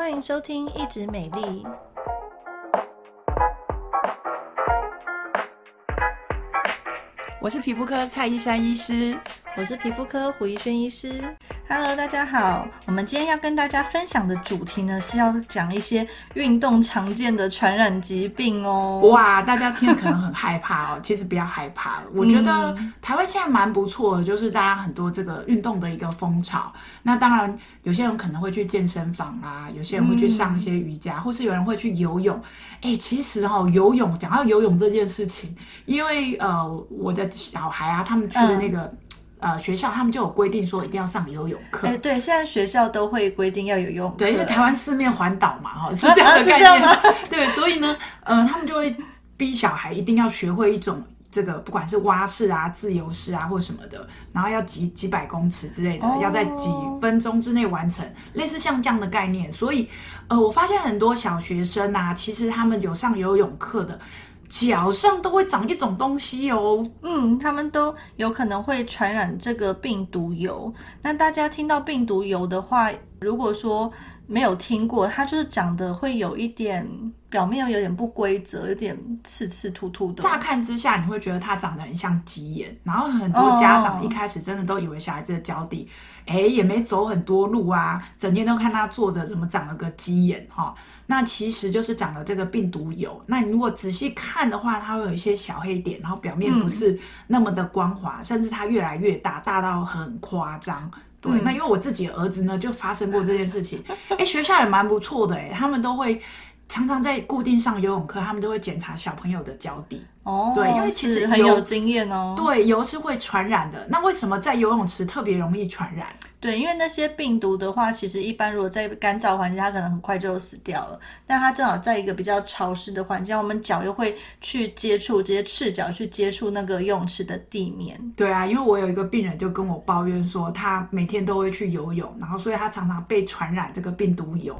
欢迎收听《一直美丽》，我是皮肤科蔡依珊医师，我是皮肤科胡怡轩医师。Hello，大家好。我们今天要跟大家分享的主题呢，是要讲一些运动常见的传染疾病哦。哇，大家听了可能很害怕哦。其实不要害怕，我觉得台湾现在蛮不错的，就是大家很多这个运动的一个风潮。那当然，有些人可能会去健身房啊，有些人会去上一些瑜伽，嗯、或是有人会去游泳。哎，其实哈、哦，游泳讲到游泳这件事情，因为呃，我的小孩啊，他们去的那个。嗯呃，学校他们就有规定说一定要上游泳课。哎，对，现在学校都会规定要有游泳课。对，因为台湾四面环岛嘛，哈，是这样的概念。对，所以呢，呃，他们就会逼小孩一定要学会一种这个，不管是蛙式啊、自由式啊，或什么的，然后要几几百公尺之类的，哦、要在几分钟之内完成，类似像这样的概念。所以，呃，我发现很多小学生啊，其实他们有上游泳课的。脚上都会长一种东西哦，嗯，他们都有可能会传染这个病毒疣。那大家听到病毒疣的话，如果说没有听过，它就是长得会有一点表面有点不规则，有点刺刺突突的。乍看之下，你会觉得它长得很像鸡眼，然后很多家长一开始真的都以为小孩子的脚底。哦哎，也没走很多路啊，整天都看他坐着，怎么长了个鸡眼哈、哦？那其实就是长了这个病毒疣。那你如果仔细看的话，它会有一些小黑点，然后表面不是那么的光滑，嗯、甚至它越来越大，大到很夸张。对，嗯、那因为我自己的儿子呢，就发生过这件事情。哎，学校也蛮不错的，哎，他们都会。常常在固定上游泳课，他们都会检查小朋友的脚底。哦，对，因为其实很有经验哦。对，油是会传染的。那为什么在游泳池特别容易传染？对，因为那些病毒的话，其实一般如果在干燥环境，它可能很快就死掉了。但它正好在一个比较潮湿的环境，我们脚又会去接触，直接赤脚去接触那个游泳池的地面。对啊，因为我有一个病人就跟我抱怨说，他每天都会去游泳，然后所以他常常被传染这个病毒疣。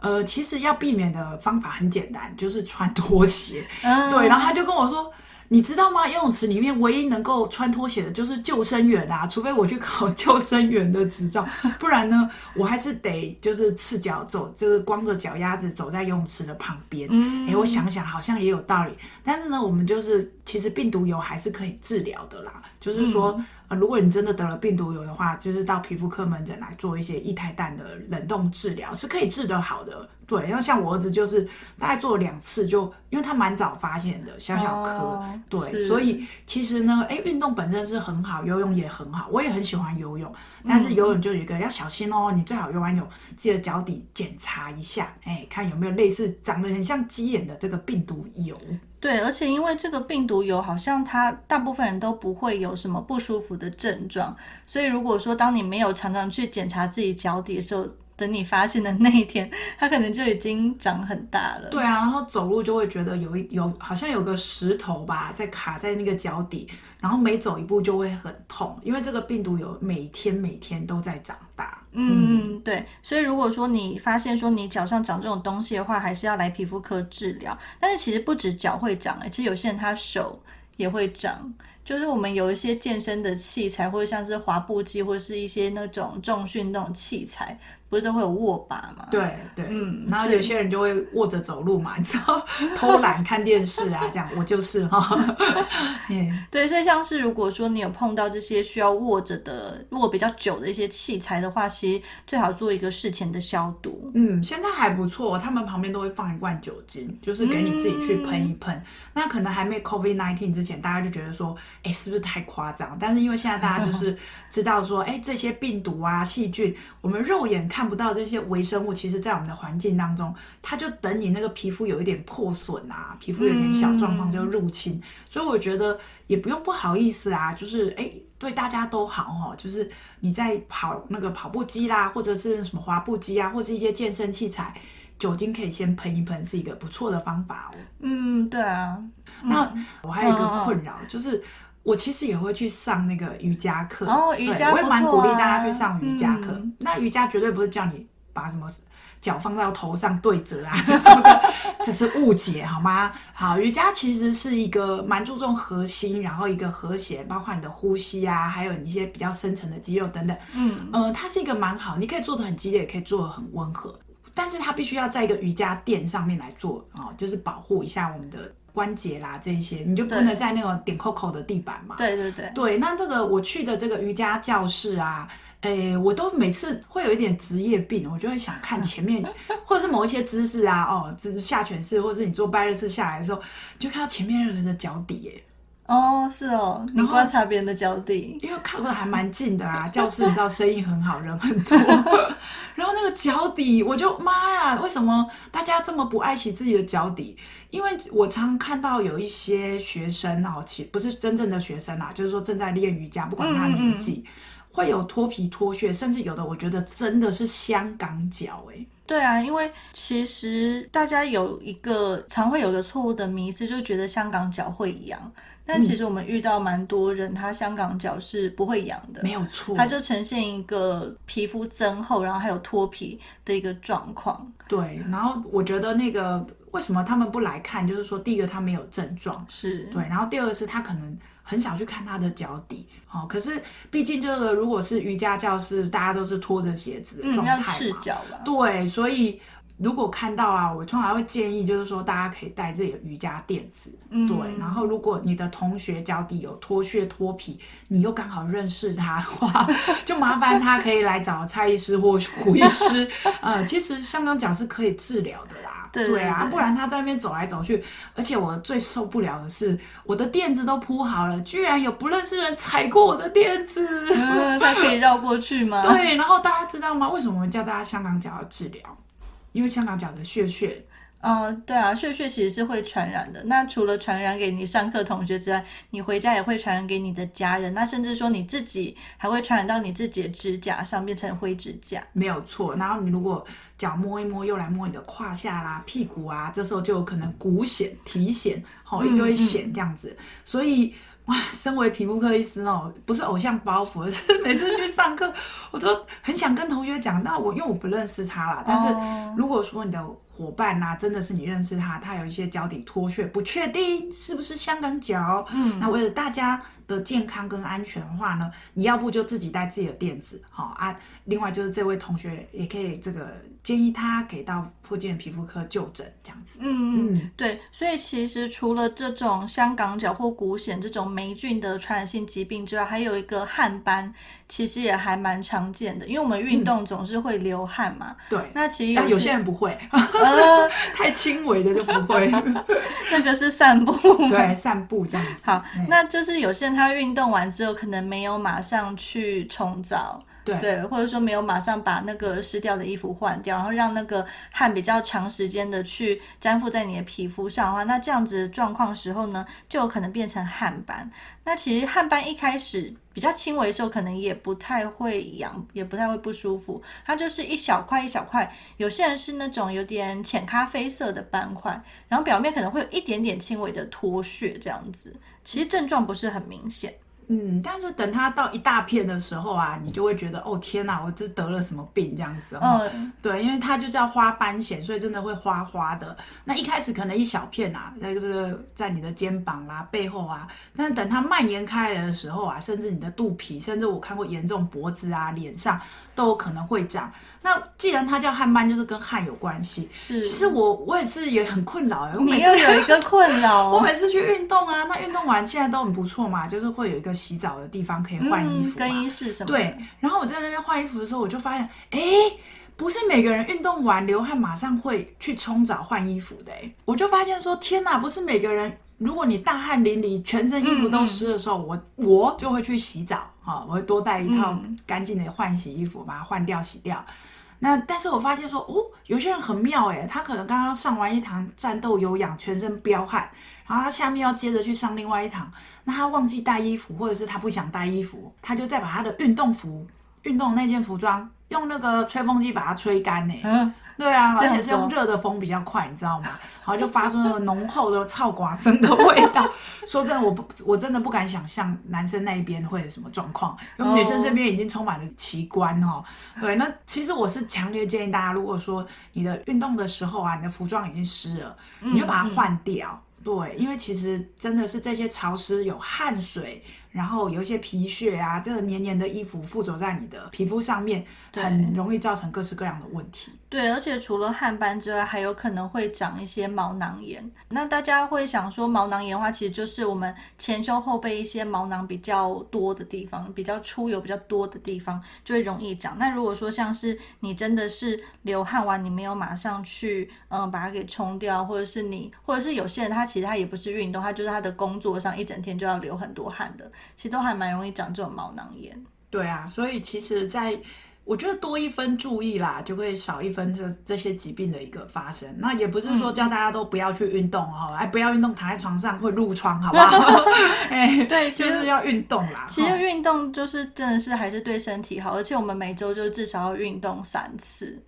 呃，其实要避免的方法很简单，就是穿拖鞋。嗯、对，然后他就跟我说。你知道吗？游泳池里面唯一能够穿拖鞋的就是救生员啊，除非我去考 救生员的执照，不然呢，我还是得就是赤脚走，就是光着脚丫子走在游泳池的旁边。嗯，哎，我想想好像也有道理。但是呢，我们就是其实病毒疣还是可以治疗的啦。就是说，嗯、呃，如果你真的得了病毒疣的话，就是到皮肤科门诊来做一些液态氮的冷冻治疗，是可以治得好的。对，然后像我儿子就是大概做了两次就，就因为他蛮早发现的，小小颗，哦、对，所以其实呢，哎，运动本身是很好，游泳也很好，我也很喜欢游泳，但是游泳就有一个、嗯、要小心哦，你最好游完泳记得脚底检查一下，哎，看有没有类似长得很像鸡眼的这个病毒疣。对，而且因为这个病毒有好像它大部分人都不会有什么不舒服的症状，所以如果说当你没有常常去检查自己脚底的时候，等你发现的那一天，它可能就已经长很大了。对啊，然后走路就会觉得有一有好像有个石头吧，在卡在那个脚底，然后每走一步就会很痛，因为这个病毒有每天每天都在长大。嗯，嗯，对。所以如果说你发现说你脚上长这种东西的话，还是要来皮肤科治疗。但是其实不止脚会长，哎，其实有些人他手也会长。就是我们有一些健身的器材，或者像是滑步机，或者是一些那种重训那种器材。不是都会有握把吗？对对，嗯，然后有些人就会握着走路嘛，你知道，偷懒看电视啊，这样我就是哈。对，所以像是如果说你有碰到这些需要握着的、握比较久的一些器材的话，其实最好做一个事前的消毒。嗯，现在还不错，他们旁边都会放一罐酒精，就是给你自己去喷一喷。嗯、那可能还没 COVID-19 之前，大家就觉得说，哎，是不是太夸张？但是因为现在大家就 是知道说，哎，这些病毒啊、细菌，我们肉眼看。不到这些微生物，其实，在我们的环境当中，它就等你那个皮肤有一点破损啊，皮肤有点小状况就入侵。嗯、所以我觉得也不用不好意思啊，就是哎，对大家都好哈、哦。就是你在跑那个跑步机啦，或者是什么滑步机啊，或是一些健身器材，酒精可以先喷一喷，是一个不错的方法哦。嗯，对啊。那我还有一个困扰，嗯、就是。我其实也会去上那个瑜伽课哦，瑜伽、啊、我也蛮鼓励大家去上瑜伽课。嗯、那瑜伽绝对不是叫你把什么脚放到头上对折啊这种的，这是误解好吗？好，瑜伽其实是一个蛮注重核心，然后一个和谐，包括你的呼吸啊，还有你一些比较深层的肌肉等等。嗯呃，它是一个蛮好，你可以做的很激烈，也可以做的很温和。但是它必须要在一个瑜伽垫上面来做哦，就是保护一下我们的关节啦这一些，你就不能在那种点扣扣的地板嘛。对对对。对，那这个我去的这个瑜伽教室啊，诶，我都每次会有一点职业病，我就会想看 前面，或者是某一些姿势啊，哦，就是下犬式，或者是你做拜日式下来的时候，就看到前面人的脚底，诶。哦，是哦，你观察别人的脚底，因为靠的还蛮近的啊。教室你知道生意很好，人很多，然后那个脚底，我就妈呀，为什么大家这么不爱惜自己的脚底？因为我常看到有一些学生哦，其不是真正的学生啦，就是说正在练瑜伽，不管他年纪，嗯嗯会有脱皮脱屑，甚至有的我觉得真的是香港脚哎。对啊，因为其实大家有一个常会有个错误的迷思，就是觉得香港脚会痒。但其实我们遇到蛮多人，他香港脚是不会痒的，没有错，它就呈现一个皮肤增厚，然后还有脱皮的一个状况。对，然后我觉得那个为什么他们不来看，就是说第一个他没有症状，是对，然后第二个是他可能很少去看他的脚底，哦，可是毕竟这个如果是瑜伽教室，大家都是拖着鞋子的状态嘛，嗯，赤脚吧？对，所以。如果看到啊，我通常会建议，就是说大家可以带自己的瑜伽垫子，嗯、对。然后，如果你的同学脚底有脱屑脱皮，你又刚好认识他的话，就麻烦他可以来找蔡医师或胡医师。呃，其实香港脚是可以治疗的啦，对，对，对，对啊，不然他在那边走来走去，而且我最受不了的是，我的垫子都铺好了，居然有不认识人踩过我的垫子，嗯，他可以绕过去吗？对，然后大家知道吗？为什么我们叫大家香港脚要治疗？因为香港脚的屑屑，嗯，对啊，屑屑其实是会传染的。那除了传染给你上课同学之外，你回家也会传染给你的家人。那甚至说你自己还会传染到你自己的指甲上，变成灰指甲。没有错。然后你如果脚摸一摸，又来摸你的胯下啦、屁股啊，这时候就有可能骨癬、体癬，好一堆癬这样子。嗯嗯，所以。哇，身为皮肤科医师哦，不是偶像包袱，而是每次去上课，我都很想跟同学讲。那我因为我不认识他啦，但是如果说你的伙伴呐、啊，真的是你认识他，他有一些脚底脱屑，不确定是不是香港脚，嗯，那为了大家的健康跟安全的话呢，你要不就自己带自己的垫子，好啊。另外就是这位同学也可以这个建议他给到附近的皮肤科就诊这样子。嗯嗯，对。所以其实除了这种香港脚或骨癣这种霉菌的传染性疾病之外，还有一个汗斑，其实也还蛮常见的。因为我们运动总是会流汗嘛。对、嗯。那其实有些，有些人不会，呃，太轻微的就不会。那个是散步。对，散步这样子。好，那就是有些人他运动完之后可能没有马上去冲澡。对，或者说没有马上把那个湿掉的衣服换掉，然后让那个汗比较长时间的去粘附在你的皮肤上的话，那这样子的状况时候呢，就有可能变成汗斑。那其实汗斑一开始比较轻微的时候，可能也不太会痒，也不太会不舒服，它就是一小块一小块。有些人是那种有点浅咖啡色的斑块，然后表面可能会有一点点轻微的脱屑，这样子，其实症状不是很明显。但是等它到一大片的时候啊，你就会觉得哦天哪，我这得了什么病这样子哦。嗯，对，因为它就叫花斑藓，所以真的会花花的。那一开始可能一小片啊，那个这个在你的肩膀啦、啊、背后啊，但是等它蔓延开来的时候啊，甚至你的肚皮，甚至我看过严重脖子啊、脸上都有可能会长。那既然它叫汗斑，就是跟汗有关系。是，其实我我也是也很困扰。你又有一个困扰。我每次去运动啊，那运动完现在都很不错嘛，就是会有一个洗澡的地方可以换衣服，更衣室什么？对。然后我在那边换衣服的时候，我就发现，哎，不是每个人运动完流汗马上会去冲澡换衣服的。哎，我就发现说，天哪，不是每个人，如果你大汗淋漓，全身衣服都湿的时候，我我就会去洗澡啊，我会多带一套干净的换洗衣服，把它换掉洗掉。那但是我发现说，哦，有些人很妙诶，他可能刚刚上完一堂战斗有氧，全身飙汗，然后他下面要接着去上另外一堂，那他忘记带衣服，或者是他不想带衣服，他就再把他的运动服、运动那件服装用那个吹风机把它吹干呢。对啊，而且是用热的风比较快，你知道吗？然后就发出那个浓厚的臭寡生的味道。说真的，我不，我真的不敢想象男生那一边会有什么状况，因为女生这边已经充满了奇观哦。对，那其实我是强烈建议大家，如果说你的运动的时候啊，你的服装已经湿了，你就把它换掉。嗯嗯对，因为其实真的是这些潮湿有汗水，然后有一些皮屑啊，这个黏黏的衣服附着在你的皮肤上面，很容易造成各式各样的问题。对，而且除了汗斑之外，还有可能会长一些毛囊炎。那大家会想说，毛囊炎的话，其实就是我们前胸后背一些毛囊比较多的地方，比较出油比较多的地方，就会容易长。那如果说像是你真的是流汗完，你没有马上去嗯把它给冲掉，或者是你，或者是有些人他其实他也不是运动，他就是他的工作上一整天就要流很多汗的，其实都还蛮容易长这种毛囊炎。对啊，所以其实，在我觉得多一分注意啦，就会少一分这这些疾病的一个发生。那也不是说叫大家都不要去运动哦，哎、嗯，不要运动，躺在床上会褥疮，好不好？哎，对，就是要运动啦。其实运动就是真的是还是对身体好，而且我们每周就至少要运动三次。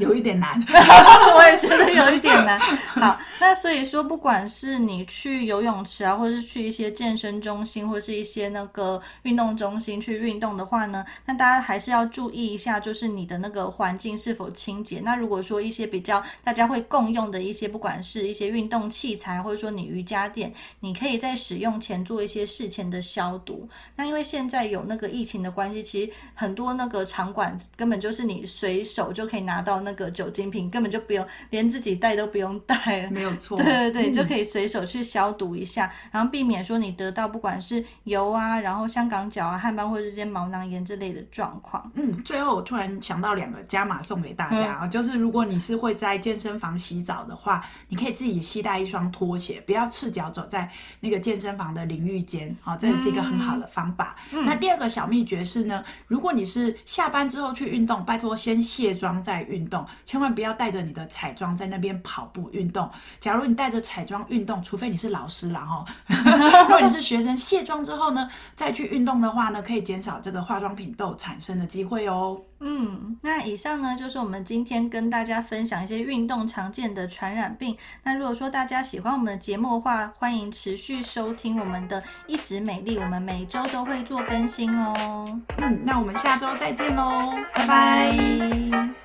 有一点难，我也觉得有一点难。好，那所以说，不管是你去游泳池啊，或者是去一些健身中心，或是一些那个运动中心去运动的话呢，那大家还是要注意一下，就是你的那个环境是否清洁。那如果说一些比较大家会共用的一些，不管是一些运动器材，或者说你瑜伽垫，你可以在使用前做一些事前的消毒。那因为现在有那个疫情的关系，其实很多那个场馆根本就是你随手就可以拿到那。那个酒精瓶根本就不用，连自己带都不用带，没有错。对 对对，你就可以随手去消毒一下，嗯，然后避免说你得到不管是油啊，然后香港脚啊、汗斑或者这些毛囊炎之类的状况。嗯，最后我突然想到两个加码送给大家啊，嗯，就是如果你是会在健身房洗澡的话，你可以自己携带一双拖鞋，不要赤脚走在那个健身房的淋浴间，好，这也是一个很好的方法。嗯，那第二个小秘诀是呢，如果你是下班之后去运动，拜托先卸妆再运动。千万不要带着你的彩妆在那边跑步运动。假如你带着彩妆运动，除非你是老师啦哈。如果你是学生，卸妆之后呢，再去运动的话呢，可以减少这个化妆品痘产生的机会哦。嗯，那以上呢就是我们今天跟大家分享一些运动常见的传染病。那如果说大家喜欢我们的节目的话，欢迎持续收听我们的一直美丽，我们每周都会做更新哦。嗯，那我们下周再见喽，拜拜。